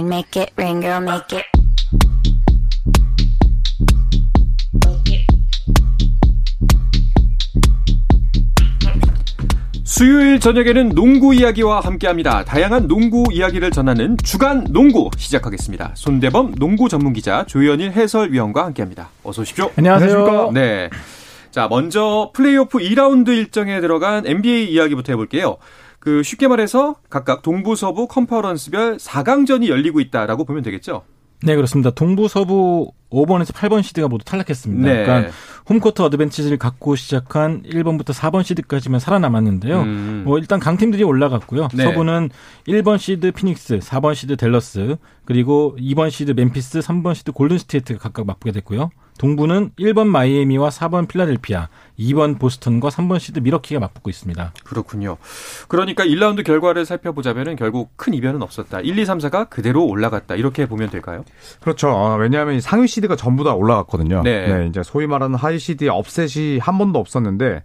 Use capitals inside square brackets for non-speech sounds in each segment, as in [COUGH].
rain, make it rain, girl, make it. 수요일 저녁에는 농구 이야기와 함께합니다. 다양한 농구 이야기를 전하는 주간 농구 시작하겠습니다. 손대범 농구 전문 기자 조현일 해설위원과 함께합니다. 어서 오십시오. 안녕하세요. 네. 자, 먼저 플레이오프 2라운드 일정에 들어간 NBA 이야기부터 해볼게요. 그 쉽게 말해서 각각 동부 서부 컨퍼런스별 4강전이 열리고 있다라고 보면 되겠죠. 네, 그렇습니다. 동부 서부 5번에서 8번 시드가 모두 탈락했습니다. 네. 그러니까 home court advantage를 갖고 시작한 1번부터 4번 시드까지만 살아남았는데요. 음. 뭐 일단 강팀들이 올라갔고요. 네. 서부는 1번 시드 피닉스, 4번 시드 댈러스, 그리고 2번 시드 멤피스, 3번 시드 골든스테이트가 각각 맞붙게 됐고요. 동부는 1번 마이애미와 4번 필라델피아, 2번 보스턴과 3번 시드 밀워키가 맞붙고 있습니다. 그렇군요. 그러니까 1라운드 결과를 살펴보자면은 결국 큰 이변은 없었다. 1, 2, 3, 4가 그대로 올라갔다. 이렇게 보면 될까요? 그렇죠. 어, 왜냐하면 이 상위 시드가 전부 다 올라갔거든요. 네. 이제 소위 말하는 하위 시드의 upset이 한 번도 없었는데,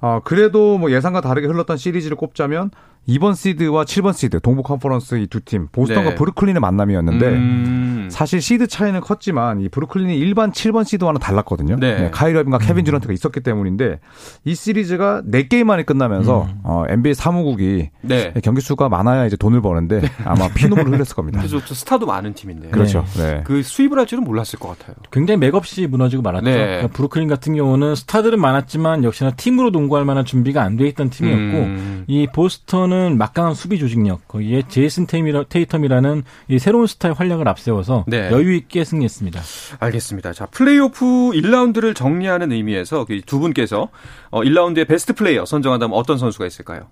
어, 그래도 뭐 예상과 다르게 흘렀던 시리즈를 꼽자면 2번 시드와 7번 시드, 동부 컨퍼런스 이 두 팀, 보스턴과 네. 브루클린의 만남이었는데, 음. 사실 시드 차이는 컸지만 이 브루클린이 일반 7번 시드와는 달랐거든요. 네. 카이리 어빙과 케빈 듀란트가 있었기 때문인데 이 시리즈가 4게임 만에 끝나면서 어, NBA 사무국이 네. 경기 수가 많아야 이제 돈을 버는데 아마 [LAUGHS] 피눈물을 흘렸을 겁니다. 그래서 또 스타도 많은 팀인데. 그렇죠. 네. 그 sweep을 할 줄은 몰랐을 것 같아요. 굉장히 맥없이 무너지고 말았죠. 네. 그러니까 브루클린 같은 경우는 스타들은 많았지만 역시나 팀으로 농구할 만한 준비가 안 돼 있던 팀이었고 음. 이 보스턴 은 막강한 수비 조직력 거기에 제이슨 테이미라, 테이텀이라는 이 새로운 스타의 활약을 앞세워서 네. 여유 있게 승리했습니다. 알겠습니다. 자, 플레이오프 1라운드를 정리하는 의미에서 그두 분께서 어, 1라운드의 베스트 플레이어 선정한다면 어떤 선수가 있을까요?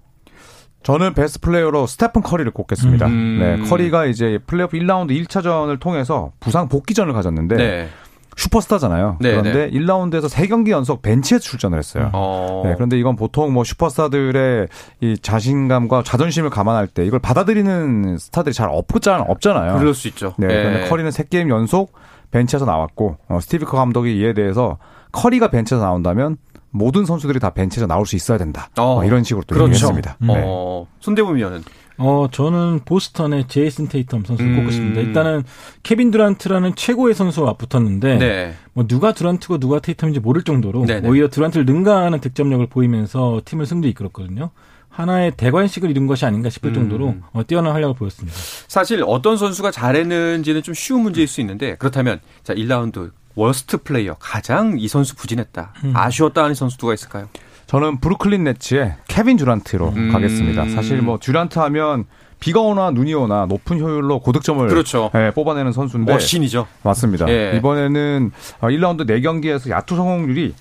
저는 베스트 플레이어로 스테픈 커리를 꼽겠습니다. 음. 네, 커리가 이제 플레이오프 1라운드 1차전을 통해서 부상 복귀전을 가졌는데 네. 슈퍼스타잖아요. 네, 그런데 1라운드에서 3경기 연속 벤치에 출전을 했어요. 어. 네, 그런데 이건 보통 뭐 슈퍼스타들의 이 자신감과 자존심을 감안할 때 이걸 받아들이는 스타들이 잘 없잖아, 없잖아요. 그럴 수 있죠. 네, 그런데 커리는 3게임 연속 벤치에서 나왔고 어, 스티브 커 감독이 이에 대해서 커리가 벤치에서 나온다면 모든 선수들이 다 벤치에서 나올 수 있어야 된다. 어. 어, 이런 식으로 또 그렇죠. 얘기했습니다. 네. 어, 손대범 위원은 어, 저는 보스턴의 제이슨 테이텀 선수를 음. 꼽고 싶습니다. 일단은 케빈 두란트라는 최고의 선수와 맞붙었는데 네. 뭐 누가 두란트고 누가 테이텀인지 모를 정도로 네네. 오히려 두란트를 능가하는 득점력을 보이면서 팀을 승리에 이끌었거든요. 하나의 대관식을 이룬 것이 아닌가 싶을 음. 정도로 어, 뛰어난 활약을 보였습니다. 사실 어떤 선수가 잘했는지는 좀 쉬운 문제일 수 있는데 그렇다면 자 1라운드 worst 플레이어 가장 이 선수 부진했다 아쉬웠다 하는 선수 누가 있을까요? 저는 브루클린 네츠의 케빈 듀란트로 음. 가겠습니다. 사실 뭐 듀란트 하면 비가 오나 눈이 오나 높은 효율로 고득점을 그렇죠. 예, 뽑아내는 선수인데 machine이죠. 맞습니다. 예. 이번에는 1라운드 4경기에서 야투 성공률이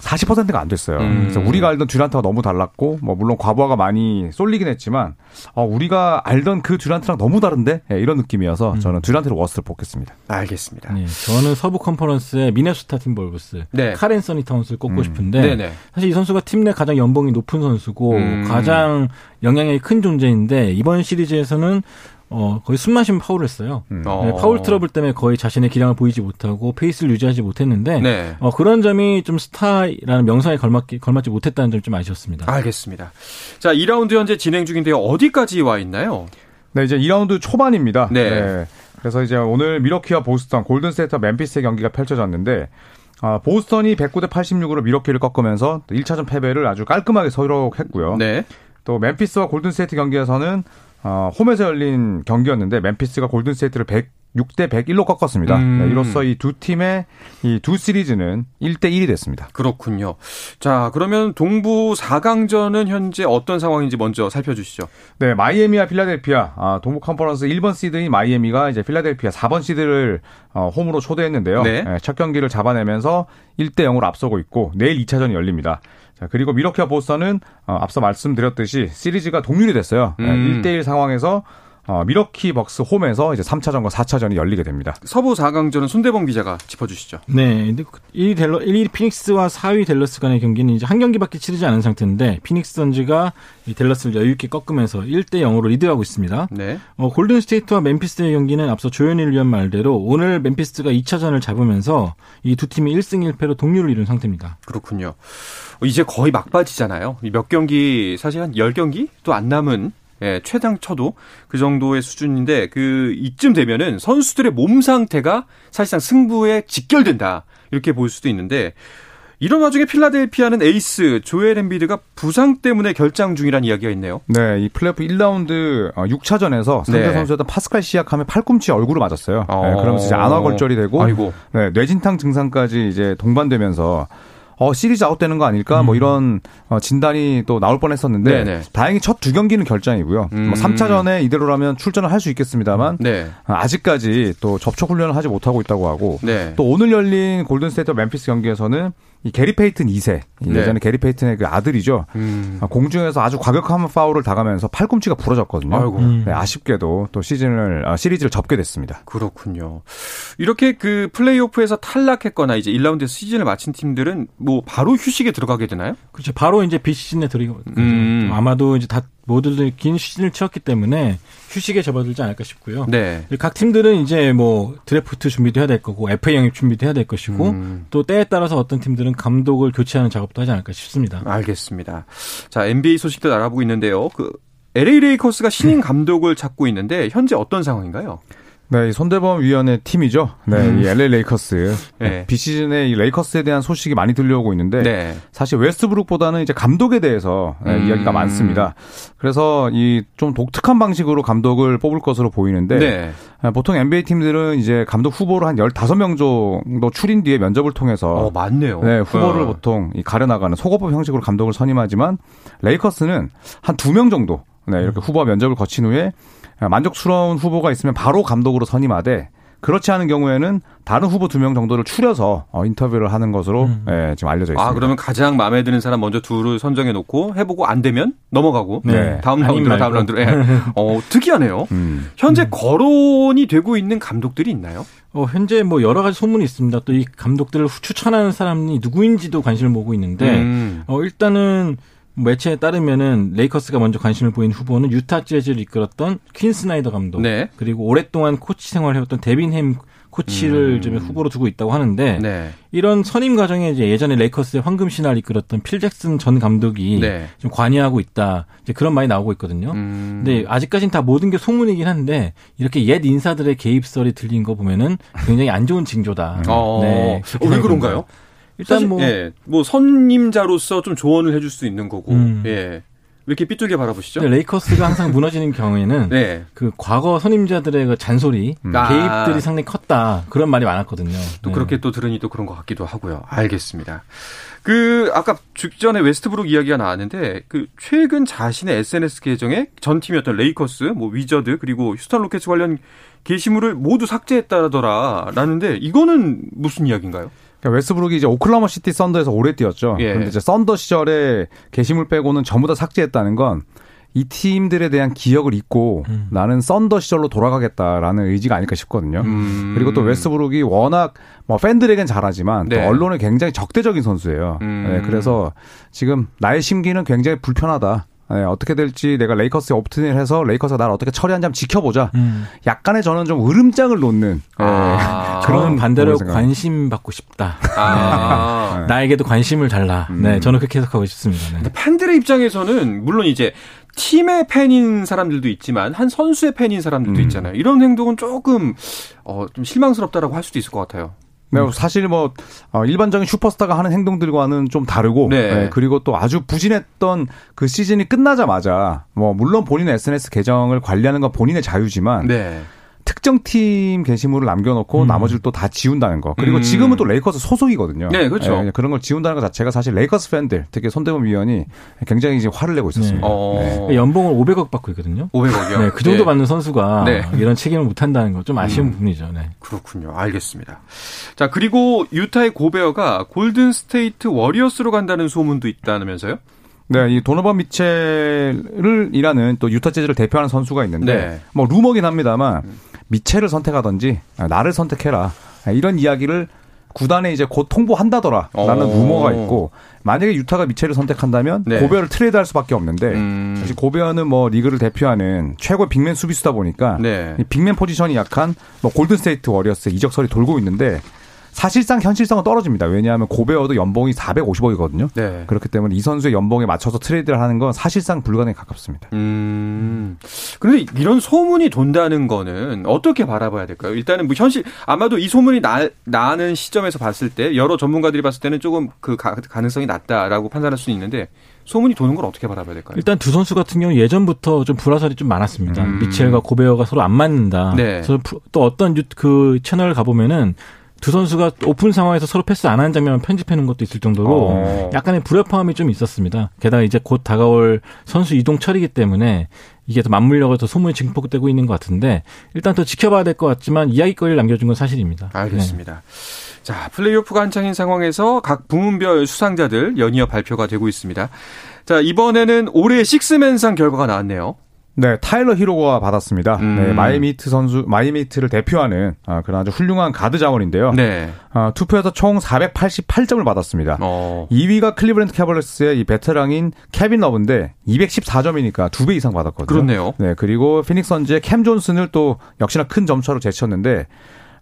40%가 안 됐어요. 음. 그래서 우리가 알던 듀란트와 너무 달랐고, 뭐 물론 과부하가 많이 쏠리긴 했지만, 어, 우리가 알던 그 듀란트랑 너무 다른데 예, 이런 느낌이어서 저는 듀란트를 worst를 뽑겠습니다. 알겠습니다. 네, 저는 서부 컨퍼런스의 미네소타 팀버울브스 네. 칼 앤서니 타운스를 꼽고 음. 싶은데 네네. 사실 이 선수가 팀 내 가장 연봉이 높은 선수고 음. 가장 영향력이 큰 존재인데 이번 시리즈에서는 어, 거의 숨 마시면 파울을 했어요. 음. 어. 네, 파울 트러블 때문에 거의 자신의 기량을 보이지 못하고 페이스를 유지하지 못했는데 네. 어, 그런 점이 좀 스타라는 명성에 걸맞기, 걸맞지 못했다는 점이 좀 아쉬웠습니다. 알겠습니다. 자 2라운드 현재 진행 중인데요. 어디까지 와 있나요? 네, 이제 2라운드 초반입니다. 네. 그래서 이제 오늘 미러키와 보스턴, 골든스테이트와 멤피스의 경기가 펼쳐졌는데, 아, 보스턴이 109대 86으로 미러키를 꺾으면서 1차전 패배를 아주 깔끔하게 서록했고요. 네. 또 멤피스와 골든스테이트 경기에서는 어, 홈에서 열린 경기였는데 멤피스가 골든스테이트를 106대 101로 꺾었습니다. 음. 네, 이로써 이 두 팀의 이 두 시리즈는 1대 1이 됐습니다. 그렇군요. 자 그러면 동부 4강전은 현재 어떤 상황인지 먼저 살펴주시죠. 네, 마이애미와 필라델피아, 아, 동부 컨퍼런스 1번 시드인 마이애미가 이제 필라델피아 4번 시드를 어, 홈으로 초대했는데요. 네. 예, 첫 경기를 잡아내면서 1대 0으로 앞서고 있고 내일 2차전이 열립니다. 자, 그리고 밀워키와 보스턴은 어, 앞서 말씀드렸듯이 시리즈가 동률이 됐어요. 예, 음. 1대1 상황에서 어, 밀워키 벅스 홈에서 이제 3차전과 4차전이 열리게 됩니다. 서부 4강전은 손대범 기자가 짚어주시죠. 네, 근데 1위 댈러, 1위 피닉스와 4위 댈러스 간의 경기는 이제 한 경기밖에 치르지 않은 상태인데 피닉스 선즈가 이 댈러스를 여유 있게 꺾으면서 1대 0으로 리드하고 있습니다. 네. 어, 골든 스테이트와 멤피스의 경기는 앞서 조현일 위원 말대로 오늘 멤피스가 2차전을 잡으면서 이 두 팀이 1승 1패로 동률을 이룬 상태입니다. 그렇군요. 이제 거의 막바지잖아요. 몇 경기 사실 한 10경기 또 안 남은 예, 최장 쳐도 그 정도의 수준인데 그 이쯤 되면은 선수들의 몸 상태가 사실상 승부에 직결된다 이렇게 볼 수도 있는데 이런 와중에 필라델피아는 에이스 조엘 엠비드가 부상 때문에 결장 중이라는 이야기가 있네요. 네, 이 플레이오프 1라운드 6차전에서 상대 네. 선수였던 파스칼 시아캄의 팔꿈치 얼굴을 맞았어요. 어. 네, 그러면서 이제 안와 골절이 되고 아이고. 네, 뇌진탕 증상까지 이제 동반되면서 어 시리즈 아웃되는 거 아닐까 뭐 이런 어, 진단이 또 나올 뻔했었는데 음. 네네. 다행히 첫 두 경기는 결장이고요. 음. 뭐 3차전에 이대로라면 출전을 할 수 있겠습니다만 네. 아, 아직까지 또 접촉 훈련을 하지 못하고 있다고 하고 네. 또 오늘 열린 골든스테이트 멤피스 경기에서는 이 게리 페이튼 2세 이 네. 예전에 게리 페이튼의 그 아들이죠. 음. 아, 공중에서 아주 과격한 파울을 당하면서 팔꿈치가 부러졌거든요. 아이고. 음. 네, 아쉽게도 또 시즌을 아, 시리즈를 접게 됐습니다. 그렇군요. 이렇게 그 플레이오프에서 탈락했거나 이제 1라운드 시즌을 마친 팀들은 뭐 바로 휴식에 들어가게 되나요? 그렇죠. 바로 이제 비시즌에 들어가죠. 음. 아마도 이제 다 모두들 긴 시즌을 치렀기 때문에 휴식에 접어들지 않을까 싶고요. 네. 각 팀들은 이제 뭐 드래프트 준비도 해야 될 거고 FA 영입 준비도 해야 될 것이고 음. 또 때에 따라서 어떤 팀들은 감독을 교체하는 작업도 하지 않을까 싶습니다. 알겠습니다. 자, NBA 소식도 알아보고 있는데요. 그 LA 레이커스가 신임 감독을 찾고 있는데 현재 어떤 상황인가요? 네, 이 손대범 위원의 팀이죠. 네, 이 LA 레이커스. 음. 네. 네. 비시즌에 이 레이커스에 대한 소식이 많이 들려오고 있는데 네. 사실 웨스트브룩보다는 이제 감독에 대해서 네, 음. 이야기가 많습니다. 그래서 이 좀 독특한 방식으로 감독을 뽑을 것으로 보이는데 네. 아, 보통 NBA 팀들은 이제 감독 후보를 한 15명 정도 추린 뒤에 면접을 통해서 어, 맞네요. 네, 후보를 어. 보통 이 가려 나가는 소거법 형식으로 감독을 선임하지만 레이커스는 한 두 명 정도 네, 음. 이렇게 후보와 면접을 거친 후에 만족스러운 후보가 있으면 바로 감독으로 선임하되 그렇지 않은 경우에는 다른 후보 두 명 정도를 추려서 어, 인터뷰를 하는 것으로 음. 예, 지금 알려져 있습니다. 아, 그러면 가장 마음에 드는 사람 먼저 둘을 선정해 놓고 해보고 안 되면 넘어가고 네. 다음 아님 라운드로 다음. 라운드로. 예. [LAUGHS] 어, 특이하네요. 음. 현재 거론이 되고 있는 감독들이 있나요? 어, 현재 뭐 여러 가지 소문이 있습니다. 또 이 감독들을 추천하는 사람이 누구인지도 관심을 모으고 있는데 음. 어, 일단은 매체에 따르면은 레이커스가 먼저 관심을 보인 후보는 유타 재즈를 이끌었던 퀸 스나이더 감독 네. 그리고 오랫동안 코치 생활을 해왔던 데빈 햄 코치를 음. 좀 후보로 두고 있다고 하는데 네. 이런 선임 과정에 이제 예전에 레이커스의 황금 신화를 이끌었던 필 잭슨 전 감독이 네. 좀 관여하고 있다 이제 그런 말이 나오고 있거든요. 음. 근데 아직까지는 다 모든 게 소문이긴 한데 이렇게 옛 인사들의 개입설이 들린 거 보면은 굉장히 안 좋은 징조다. 어, 네, 어, 왜 그런가요? 일단 사실, 뭐 예, 뭐 선임자로서 좀 조언을 해줄 수 있는 거고, 음. 예. 왜 이렇게 삐뚤게 바라보시죠? 레이커스가 항상 [LAUGHS] 무너지는 경우에는 네. 그 과거 선임자들의 그 잔소리, 아. 개입들이 상당히 컸다 그런 말이 많았거든요. 또 네. 그렇게 또 들으니 또 그런 것 같기도 하고요. 알겠습니다. 그 아까 직전에 웨스트브룩 이야기가 나왔는데 그 최근 자신의 SNS 계정에 전 팀이었던 레이커스, 뭐 위저드 그리고 휴스턴 로켓츠 관련 게시물을 모두 삭제했다더라라는데 이거는 무슨 이야기인가요? 그러니까 웨스트브룩이 이제 오클라호마 시티 썬더에서 오래 뛰었죠. 예. 그런데 이제 썬더 시절에 게시물 빼고는 전부 다 삭제했다는 건 이 팀들에 대한 기억을 잊고 음. 나는 썬더 시절로 돌아가겠다라는 의지가 아닐까 싶거든요. 음. 그리고 또 웨스트브룩이 워낙 뭐 팬들에겐 잘하지만 네. 또 언론에 굉장히 적대적인 선수예요. 음. 네, 그래서 지금 나의 심기는 굉장히 불편하다. 네, 어떻게 될지 내가 레이커스에 opt-in을 해서 레이커스가 나를 어떻게 처리하는지 한번 지켜보자. 음. 약간의 저는 좀 으름장을 놓는 아. 네, [LAUGHS] 저는 그런 반대로. 관심 받고 싶다. 아. 나에게도 관심을 달라. 음. 네, 저는 그렇게 해석하고 싶습니다. 네. 근데 팬들의 입장에서는 물론 이제 팀의 팬인 사람들도 있지만 한 선수의 팬인 사람들도 음. 있잖아요. 이런 행동은 조금 어, 좀 실망스럽다라고 할 수도 있을 것 같아요. 네, 사실 뭐 어, 일반적인 슈퍼스타가 하는 행동들과는 좀 다르고 네. 네, 그리고 또 아주 부진했던 그 시즌이 끝나자마자 뭐 물론 본인의 SNS 계정을 관리하는 건 본인의 자유지만 네. 특정 팀 게시물을 남겨놓고 음. 나머지를 또 다 지운다는 거 그리고 음. 지금은 또 레이커스 소속이거든요. 네, 그렇죠. 네, 그런 걸 지운다는 것 자체가 사실 레이커스 팬들 특히 손대범 위원이 굉장히 이제 화를 내고 있었습니다. 어. 네. 연봉을 500억 받고 있거든요. 500억이요. 네, 그 정도 받는 선수가 네. 이런 책임을 못 한다는 건좀 아쉬운 음. 부분이죠. 네. 그렇군요. 알겠습니다. 자, 그리고 유타의 고베어가 골든 스테이트 워리어스로 간다는 소문도 있다면서요? 네, 이 도노반 미첼을 이라는 또 유타 재즈를 대표하는 선수가 있는데 네. 뭐 루머긴 합니다만 미첼을 선택하든지 아, 나를 선택해라 아, 이런 이야기를 구단에 이제 곧 통보한다더라라는 어. 루머가 있고 만약에 유타가 미첼을 선택한다면 네. 고베어를 트레이드할 수밖에 없는데 음. 사실 고베어는 뭐 리그를 대표하는 최고의 big man 수비수다 보니까 네. 이 big man 포지션이 약한 뭐 골든 스테이트 워리어스 이적설이 돌고 있는데 사실상 현실성은 떨어집니다. 왜냐하면 고베어도 연봉이 450억이거든요. 네. 그렇기 때문에 이 선수의 연봉에 맞춰서 트레이드를 하는 건 사실상 불가능에 가깝습니다. 음. 그런데 이런 소문이 돈다는 거는 어떻게 바라봐야 될까요? 일단은 뭐 현실 아마도 이 소문이 나, 나는 시점에서 봤을 때 여러 전문가들이 봤을 때는 조금 그 가, 가능성이 낮다라고 판단할 수는 있는데 소문이 도는 걸 어떻게 바라봐야 될까요? 일단 두 선수 같은 경우 예전부터 좀 불화설이 좀 많았습니다. 음. 미첼과 고베어가 서로 안 맞는다. 네. 그래서 또 어떤 유- 그 채널을 가보면은 두 선수가 오픈 상황에서 서로 패스 안 하는 장면을 편집해 놓은 것도 있을 정도로 어. 약간의 불협화음이 좀 있었습니다. 게다가 이제 곧 다가올 선수 이동철이기 때문에 이게 더 맞물려서 더 소문이 증폭되고 있는 것 같은데 일단 더 지켜봐야 될 것 같지만 이야기거리를 남겨준 건 사실입니다. 알겠습니다. 자, 플레이오프가 한창인 상황에서 각 부문별 수상자들 연이어 발표가 되고 있습니다. 자, 이번에는 올해 식스맨상 결과가 나왔네요. 네, 타일러 히로가 받았습니다. 음. 네, 마이애미 히트 선수, 마이애미 히트를 대표하는 아, 그런 아주 훌륭한 가드 자원인데요. 네. 아, 투표에서 총 488점을 받았습니다. 어. 2위가 클리블랜드 캐벌리어스의 이 베테랑인 케빈 러브인데 214점이니까 두 배 이상 받았거든요. 그렇네요. 네, 그리고 피닉스 선즈의 캠 존슨을 또 역시나 큰 점차로 제쳤는데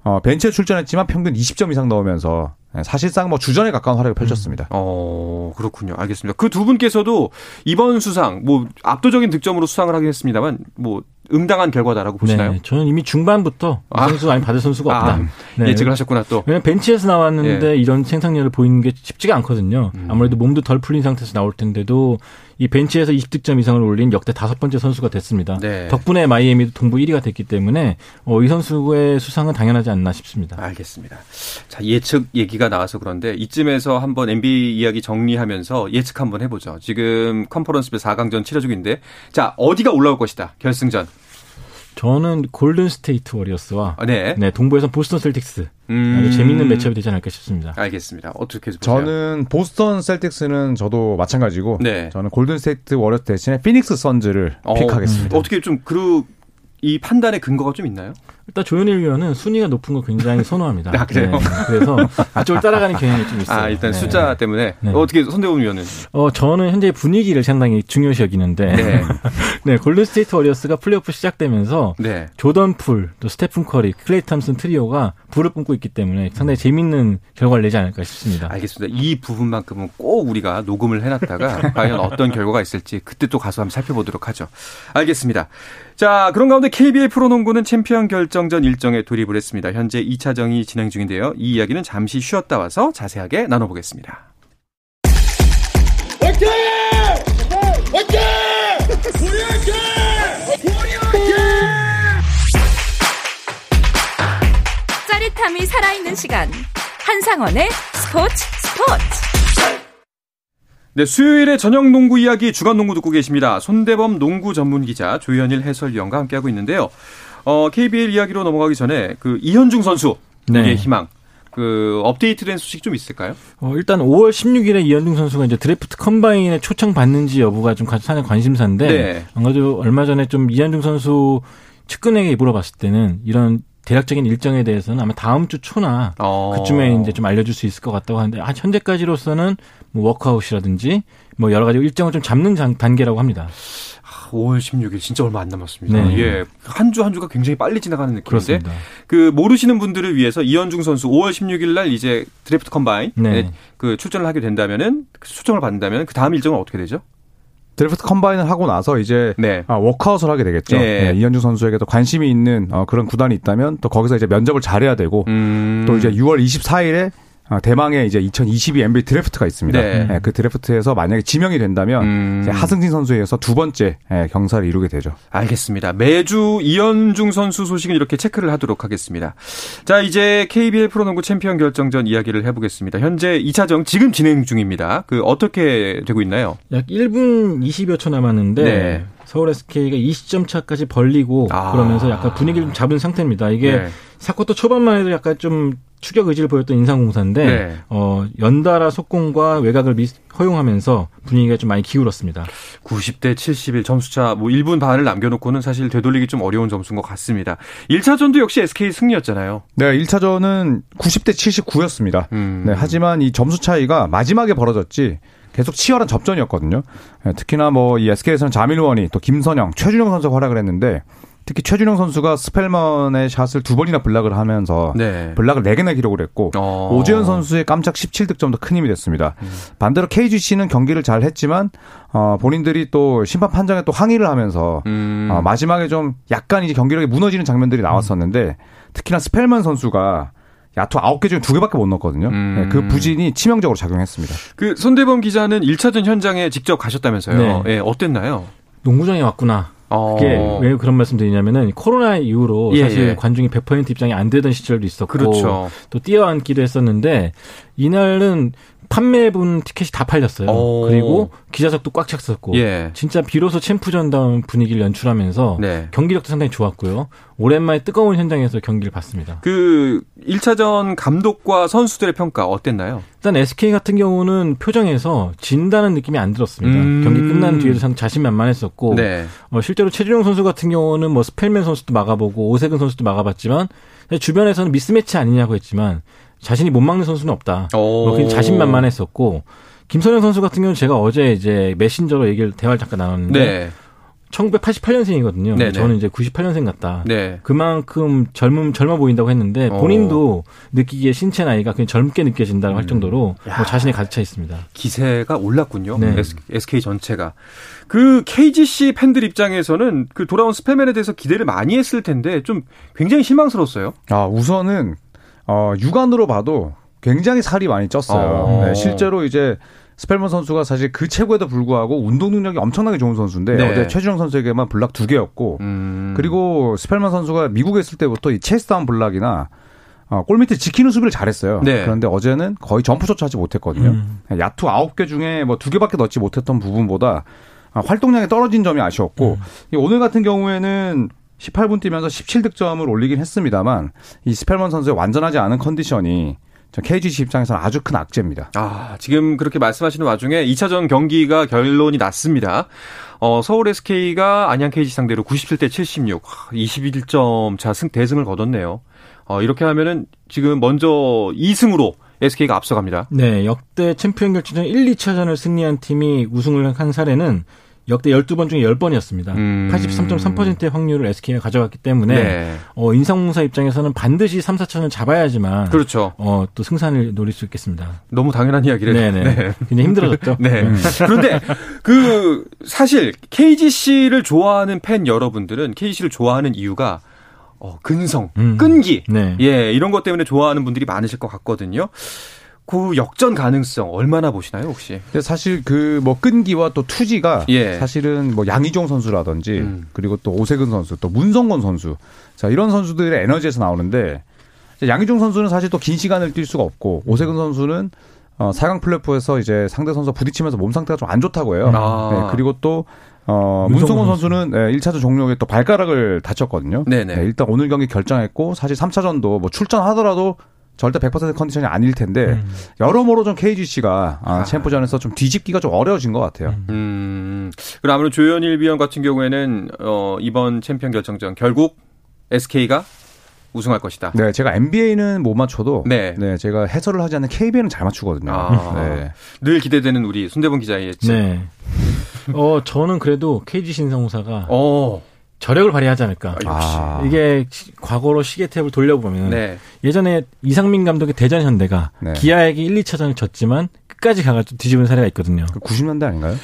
어, 벤치에 출전했지만 평균 20점 이상 넣으면서 네, 사실상 뭐 주전에 가까운 활약을 펼쳤습니다. 어, 그렇군요. 알겠습니다. 그 두 분께서도 이번 수상, 뭐, 압도적인 득점으로 수상을 하긴 했습니다만, 뭐, 응당한 결과다라고 보시나요? 네, 저는 이미 중반부터 이 아. 선수 아니 받을 선수가 없다. 아, 네. 예측을 하셨구나, 또. 왜냐면 벤치에서 나왔는데 이런 생산력을 보이는 게 쉽지가 않거든요. 음. 아무래도 몸도 덜 풀린 상태에서 나올 텐데도 이 벤치에서 20득점 이상을 올린 역대 다섯 번째 선수가 됐습니다. 네. 덕분에 마이애미도 동부 1위가 됐기 때문에 어, 이 선수의 수상은 당연하지 않나 싶습니다. 알겠습니다. 자, 예측 얘기가 나와서 그런데 이쯤에서 한번 NBA 이야기 정리하면서 예측 한번 해보죠. 지금 컨퍼런스별 4강전 치러 중인데, 자, 어디가 올라올 것이다, 결승전. 저는 골든 스테이트 워리어스와 아, 네. 네, 동부에서 보스턴 셀틱스 음. 아주 재밌는 matchup이 되지 않을까 싶습니다. 알겠습니다. 어떻게 보세요? 저는 보스턴 셀틱스는 저도 마찬가지고 네. 저는 골든 스테이트 워리어스 대신에 피닉스 선즈를 어, pick하겠습니다. 어떻게 좀, 그, 이 판단의 근거가 좀 있나요? 일단 조현일 위원은 순위가 높은 거 굉장히 선호합니다. [LAUGHS] 아, 그래요? 네, 그래서 그쪽을 따라가는 경향이 좀 있어요. 아, 일단 네. 숫자 때문에. 네. 어떻게, 손대범 위원은? 어, 저는 현재 분위기를 상당히 중요시 여기는데, 네. [LAUGHS] 네, 골든 스테이트 워리어스가 플레이오프 시작되면서 네. 조던 풀, 또 스테픈 커리, 클레이 탐슨 트리오가 불을 뿜고 있기 때문에 상당히 재밌는 결과를 내지 않을까 싶습니다. 알겠습니다. 이 부분만큼은 꼭 우리가 녹음을 해놨다가 [LAUGHS] 과연 어떤 결과가 있을지 그때 또 가서 한번 살펴보도록 하죠. 알겠습니다. 자, 그런 가운데 KBL 프로농구는 챔피언 결정전 일정에 돌입을 했습니다. 현재 2차정이 진행 중인데요. 이 이야기는 잠시 쉬었다 와서 자세하게 나눠보겠습니다. 짜릿함이 살아있는 시간. 한상원의 스포츠 스포츠. 네, 수요일에 저녁 농구 이야기 주간 농구 듣고 계십니다. 손대범 농구 전문 기자 조현일 해설위원과 함께하고 있는데요. 어, KBL 이야기로 넘어가기 전에 그 이현중 선수 네. 우리의 희망 그 업데이트된 소식 좀 있을까요? 어, 일단 5월 16일에 이현중 선수가 이제 드래프트 컴바인에 초청 받는지 여부가 좀 사는 관심사인데, 네. 안 그래도 얼마 전에 좀 이현중 선수 측근에게 물어봤을 때는 이런 대략적인 일정에 대해서는 아마 다음 주 초나 어. 그쯤에 이제 좀 알려줄 수 있을 것 같다고 하는데 아, 현재까지로서는 뭐 workout이라든지 뭐 여러 가지 일정을 좀 잡는 장- 단계라고 합니다. 5월 16일 진짜 얼마 안 남았습니다. 네. 예. 한 주한 주가 굉장히 빨리 지나가는 느낌인데 그렇습니다. 그 모르시는 분들을 위해서 이현중 선수 5월 16일 날 이제 드래프트 combine 네. 그 출전을 하게 된다면은 그 초청을 받는다면 그 다음 일정은 어떻게 되죠? 드래프트 combine을 하고 나서 이제 네. 아, 워크아웃을 하게 되겠죠. 예. 네, 이현중 선수에게도 관심이 있는 어, 그런 구단이 있다면 또 거기서 이제 면접을 잘해야 되고 음. 또 이제 6월 24일에 어, 대망의 이제 2022 NBA 드래프트가 있습니다. 네. 네, 그 드래프트에서 만약에 지명이 된다면 음. 하승진 선수에 의해서 두 번째 예, 경사를 이루게 되죠. 알겠습니다. 매주 이현중 선수 소식은 이렇게 체크를 하도록 하겠습니다. 자, 이제 KBL 프로농구 챔피언 결정전 이야기를 해보겠습니다. 현재 2차정 지금 진행 중입니다. 그 어떻게 되고 있나요? 약 1분 20여 초 남았는데 네. 서울 SK가 20점 차까지 벌리고 아. 그러면서 약간 분위기를 좀 잡은 상태입니다. 이게 네. 사쿼터 초반만 해도 약간 좀 추격 의지를 보였던 인상공사인데 네. 어, 연달아 속공과 외곽을 미- 허용하면서 분위기가 좀 많이 기울었습니다. 90대 71 점수차 뭐 1분 반을 남겨놓고는 사실 되돌리기 좀 어려운 점수인 것 같습니다. 1차전도 역시 SK 승리였잖아요. 네, 1차전은 90대 79였습니다. 음. 네, 하지만 이 점수 차이가 마지막에 벌어졌지 계속 치열한 접전이었거든요. 네, 특히나 뭐 이 SK에서는 자밀원이 또 김선영, 최준영 선수가 활약을 했는데 특히 최준용 선수가 스펠먼의 shot을 두 번이나 block을 하면서 네. block을 4개나 기록을 했고 어. 오재현 선수의 깜짝 17득점도 큰 힘이 됐습니다. 반대로 KGC는 경기를 잘 했지만 어, 본인들이 또 심판 판정에 또 항의를 하면서 음. 어, 마지막에 좀 약간 이제 경기력이 무너지는 장면들이 나왔었는데 특히나 스펠먼 선수가 야투 9개 중에 2개밖에 못 넣었거든요. 음. 네, 그 부진이 치명적으로 작용했습니다. 그 손대범 기자는 1차전 현장에 직접 가셨다면서요. 네. 예, 어땠나요? 농구장에 왔구나. 어. 그게 왜 그런 말씀 드리냐면은 코로나 이후로 예, 사실 예. 관중이 100% 입장이 안 되던 시절도 있었고 그렇죠. 또 띄어앉기도 했었는데 이날은 판매분 티켓이 다 팔렸어요. 오. 그리고 기자석도 꽉 찼었고 예. 진짜 비로소 챔프전다운 분위기를 연출하면서 네. 경기력도 상당히 좋았고요. 오랜만에 뜨거운 현장에서 경기를 봤습니다. 그 1차전 감독과 선수들의 평가 어땠나요? 일단 SK 같은 경우는 표정에서 진다는 느낌이 안 들었습니다. 음. 경기 끝난 뒤에도 상 자신만만했었고 네. 어, 실제로 최준용 선수 같은 경우는 뭐 스펠먼 선수도 막아보고 오세근 선수도 막아봤지만 주변에서는 미스매치 아니냐고 했지만 자신이 못 막는 선수는 없다. 오. 뭐 그냥 자신만만했었고 김선영 선수 같은 경우는 제가 어제 이제 메신저로 얘기를 대화를 잠깐 나눴는데 네. 1988년생이거든요. 네네. 저는 이제 98년생 같다. 네. 그만큼 젊음 젊어 보인다고 했는데 어. 본인도 느끼기에 신체 나이가 그냥 젊게 느껴진다고 할 정도로 음. 야. 뭐 자신이 가득 차 있습니다. 기세가 올랐군요. 네. SK 전체가. 그 KGC 팬들 입장에서는 그 돌아온 스펠맨에 대해서 기대를 많이 했을 텐데 좀 굉장히 실망스러웠어요. 아, 우선은 어, 육안으로 봐도 굉장히 살이 많이 쪘어요. 어. 네, 실제로 이제 스펠먼 선수가 사실 그 체구에도 불구하고 운동 능력이 엄청나게 좋은 선수인데 네. 어제 최준용 선수에게만 블락 두 개였고 음. 그리고 스펠먼 선수가 미국에 있을 때부터 이 chase down block이나 어, 골 밑에 지키는 수비를 잘했어요. 네. 그런데 어제는 거의 점프조차 하지 못했거든요. 음. 야투 9개 중에 뭐 2개밖에 넣지 못했던 부분보다 아, 활동량이 떨어진 점이 아쉬웠고 이 오늘 같은 경우에는 18분 뛰면서 17득점을 올리긴 했습니다만 이 스펠먼 선수의 완전하지 않은 컨디션이 저 KGC 입장에서는 아주 큰 악재입니다. 아, 지금 그렇게 말씀하시는 와중에 2차전 경기가 결론이 났습니다. 어, 서울 SK가 안양 KGC 상대로 97대 76, 21점 차 승, 대승을 거뒀네요. 어, 이렇게 하면은 지금 먼저 2승으로 SK가 앞서갑니다. 네, 역대 챔피언 결정전 1, 2차전을 승리한 팀이 우승을 한 사례는 역대 12번 중에 10번이었습니다. 음. 83.3%의 확률을 SK가 가져갔기 때문에 네. 어, 인상공사 입장에서는 반드시 3, 4차전을 잡아야지만 그렇죠. 어, 또 승산을 노릴 수 있겠습니다. 너무 당연한 이야기를. 네네. 굉장히 힘들어졌죠. [LAUGHS] 네. 그런데 그 사실 KGC를 좋아하는 팬 여러분들은 KGC를 좋아하는 이유가 어, 근성, 음. 끈기, 네. 예 이런 것 때문에 좋아하는 분들이 많으실 것 같거든요. 그 역전 가능성 얼마나 보시나요 혹시? 사실 그 뭐 끈기와 또 투지가 예. 사실은 뭐 양희종 선수라든지 음. 그리고 또 오세근 선수 또 문성곤 선수 자 이런 선수들의 에너지에서 나오는데 양희종 선수는 사실 또 긴 시간을 뛸 수가 없고 오세근 선수는 어 4강 플레이오프에서 이제 상대 선수 와 부딪히면서 몸 상태가 좀 안 좋다고 해요. 아. 네, 그리고 또 어, 문성곤 선수는 네, 1차전 종료에 또 발가락을 다쳤거든요. 네네. 네, 일단 오늘 경기 결정했고 사실 3차전도 뭐 출전하더라도 절대 100% 컨디션이 아닐 텐데 음. 여러모로 좀 KGC가 아, 아. 챔프전에서 좀 뒤집기가 좀 어려워진 것 같아요. 음. 그럼 아무래도 조현일 위원 같은 경우에는 어 이번 챔피언 결정전 결국 SK가 우승할 것이다. 네, 제가 NBA는 못 맞춰도 네. 네. 제가 해설을 하지 않는 KBL은 잘 맞추거든요. 아. 네. 늘 기대되는 우리 손대본 기자의 예측. 네. 어, 저는 그래도 KG 신성사가 어. 저력을 발휘하지 않을까. 역시. 아. 이게 시- 과거로 시계탭을 돌려보면 네. 예전에 이상민 감독의 대전 현대가 네. 기아에게 1, 2차전을 졌지만 끝까지 가가지고 뒤집은 사례가 있거든요. 그 90년대 아닌가요?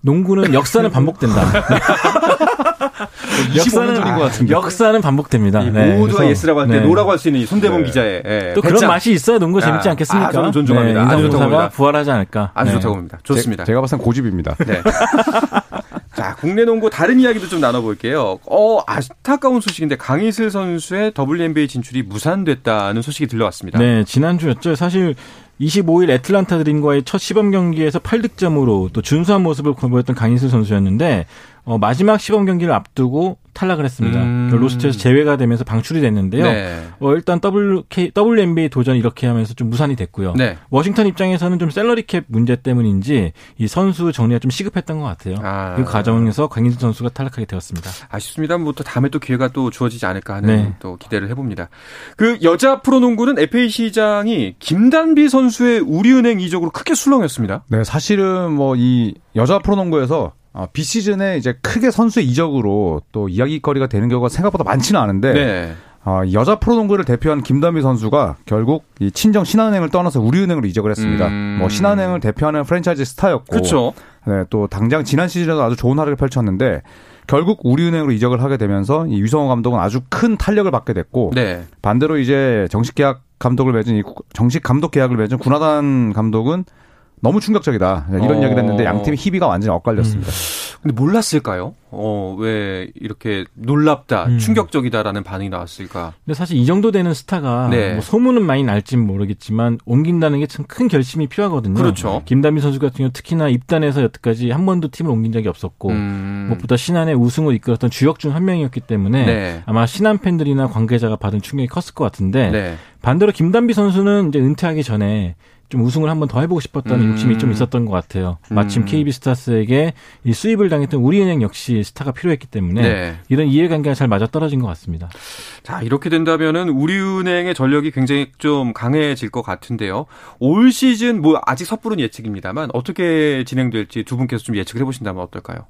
농구는 역사는 반복된다. [LAUGHS] 25년 전인 것 같은데. 역사는 반복됩니다. 이 네, 모두가 yes라고 할때 네. no라고 할 수 있는 이 손대범 네. 기자의 예, 또 그런 배짱. 맛이 있어야 농구 재밌지 아, 않겠습니까? 아, 저는 존중합니다. 아주 좋다고 봅니다. 부활하지 않을까. 아주 네. 좋다고 봅니다. 좋습니다. 제, 가 봤을 땐 고집입니다. 네. [LAUGHS] 자, 국내 농구 다른 이야기도 좀 나눠볼게요. 어, 안타까운 소식인데 강이슬 선수의 WNBA 진출이 무산됐다는 소식이 들려왔습니다. 네, 지난주였죠. 사실 25일 애틀란타 드림과의 첫 시범 경기에서 8득점으로 또 준수한 모습을 보였던 강이슬 선수였는데 어, 마지막 시범 경기를 앞두고 탈락을 했습니다. 음. roster에서 제외가 되면서 방출이 됐는데요. 네. 어, 일단 WK, WNBA 도전 이렇게 하면서 좀 무산이 됐고요. 네. 워싱턴 입장에서는 좀 salary cap 문제 때문인지 이 선수 정리가 좀 시급했던 것 같아요. 아. 그 과정에서 강이슬 선수가 탈락하게 되었습니다. 아쉽습니다. 뭐 또 다음에 또 기회가 또 주어지지 않을까 하는 네. 또 기대를 해봅니다. 그 여자 프로농구는 FA 시장이 김단비 선수의 우리은행 이적으로 크게 술렁였습니다. 네, 사실은 뭐 이 여자 프로농구에서 어, 비시즌에 이제 크게 선수의 이적으로 또 이야기거리가 되는 경우가 생각보다 많지는 않은데 네. 어, 여자 프로농구를 대표한 김다미 선수가 결국 이 친정 신한은행을 떠나서 우리은행으로 이적을 했습니다. 음. 뭐 신한은행을 대표하는 프랜차이즈 스타였고, 그렇죠. 네, 또 당장 지난 시즌에도 아주 좋은 활약을 펼쳤는데 결국 우리은행으로 이적을 하게 되면서 이 유성호 감독은 아주 큰 탄력을 받게 됐고 네. 반대로 이제 정식 계약 감독을 맺은 이 구- 정식 감독 계약을 맺은 구나단 감독은 너무 충격적이다 이런 어. 이야기를 했는데 양팀 희비가 완전히 엇갈렸습니다. 근데 몰랐을까요? 어, 왜 이렇게 놀랍다, 음. 충격적이다라는 반응이 나왔을까? 근데 사실 이 정도 되는 스타가 네. 뭐 소문은 많이 날진 모르겠지만 옮긴다는 게 참 큰 결심이 필요하거든요. 그렇죠. 김다미 선수 같은 경우 특히나 입단해서 여태까지 한 번도 팀을 옮긴 적이 없었고 음. 무엇보다 신한의 우승을 이끌었던 주역 중 한 명이었기 때문에 네. 아마 신한 팬들이나 관계자가 받은 충격이 컸을 것 같은데 네. 반대로 김단비 선수는 이제 은퇴하기 전에 좀 우승을 한번 더 해보고 싶었다는 음. 욕심이 좀 있었던 것 같아요. 마침 음. KB 스타스에게 이 수입을 당했던 우리은행 역시 스타가 필요했기 때문에 네. 이런 이해관계가 잘 맞아 떨어진 것 같습니다. 자, 이렇게 된다면은 우리은행의 전력이 굉장히 좀 강해질 것 같은데요. 올 시즌 뭐 아직 섣부른 예측입니다만 어떻게 진행될지 두 분께서 좀 예측을 해보신다면 어떨까요?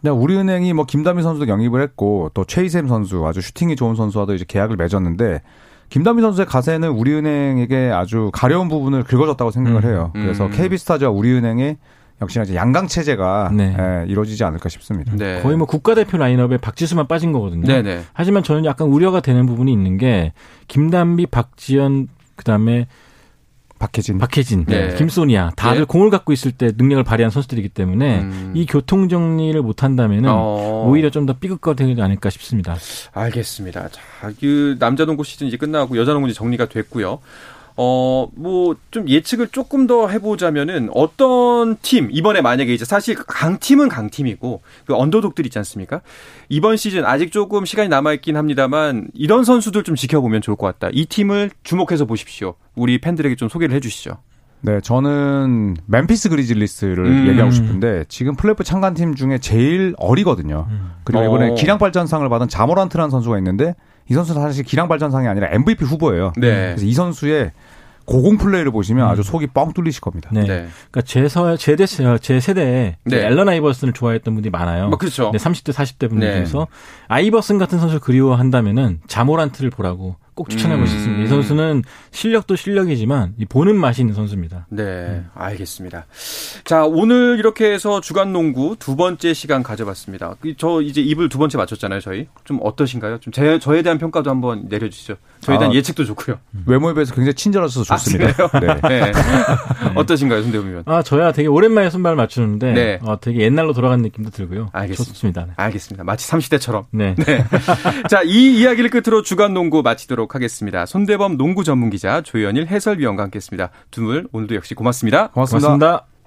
네, 우리은행이 뭐 김다미 선수도 영입을 했고 또 최희샘 선수 아주 슈팅이 좋은 선수와도 이제 계약을 맺었는데 김다미 선수의 가세는 우리은행에게 아주 가려운 부분을 긁어줬다고 생각을 음. 해요. 그래서 음. KB스타즈와 우리은행의 역시나 이제 양강 체제가 네. 예, 이루어지지 않을까 싶습니다. 네. 거의 뭐 국가대표 라인업에 박지수만 빠진 거거든요. 네네. 하지만 저는 약간 우려가 되는 부분이 있는 게 김단비, 박지현, 그다음에 박혜진. 박혜진, 네. 김소니아 다들 네. 공을 갖고 있을 때 능력을 발휘한 선수들이기 때문에 음. 이 교통 정리를 못 한다면은 어. 오히려 좀 더 삐걱거리지 않을까 싶습니다. 알겠습니다. 자, 그 남자 농구 시즌 이제 끝나고 여자 농구 이제 정리가 됐고요. 어, 뭐, 좀 예측을 조금 더 해보자면은 어떤 팀, 이번에 만약에 이제 사실 강팀은 강팀이고 그 언더독들 있지 않습니까? 이번 시즌 아직 조금 시간이 남아있긴 합니다만 이런 선수들 좀 지켜보면 좋을 것 같다. 이 팀을 주목해서 보십시오. 우리 팬들에게 좀 소개를 해주시죠. 네, 저는 멤피스 그리즐리스를 음. 얘기하고 싶은데 지금 플레이오프 참가한 팀 중에 제일 어리거든요. 그리고 이번에 어. 기량 발전상을 받은 자모란트라는 선수가 있는데 이 선수는 사실 기량 발전상이 아니라 MVP 후보예요. 네. 그래서 이 선수의 고공 플레이를 보시면 아주 속이 뻥 뚫리실 겁니다. 네. 네. 그러니까 제, 서, 제, 대, 제 세대에 네. 앨런 아이버슨을 좋아했던 분들이 많아요. 뭐, 그렇죠. 네, 30대, 40대 분들 네. 중에서 아이버슨 같은 선수를 그리워한다면은 자모란트를 보라고 꼭수 음. 있습니다. 이 선수는 실력도 실력이지만 이 보는 맛이 있는 선수입니다. 네, 알겠습니다. 자, 오늘 이렇게 해서 주간 농구 두 번째 시간 가져봤습니다. 그저 이제 입을 두 번째 맞췄잖아요, 저희. 좀 어떠신가요? 좀 제, 저에 대한 평가도 한번 내려주시죠. 저에 대한 아. 예측도 좋고요. 외모에 비해서 굉장히 친절하셔서 좋습니다. 네. [LAUGHS] 네. 어떠신가요, 손대범 위원? 아, 저야 되게 오랜만에 선발을 맞추는데 네. 어, 되게 옛날로 돌아간 느낌도 들고요. 알겠습니다. 좋습니다. 네. 알겠습니다. 마치 30대처럼. [LAUGHS] 네. 자, 이 이야기를 끝으로 주간 농구 마치 도록 하겠습니다. 손대범 농구 전문 기자 조현일 해설위원과 함께했습니다. 두 분 오늘도 역시 고맙습니다. 고맙습니다. 고맙습니다.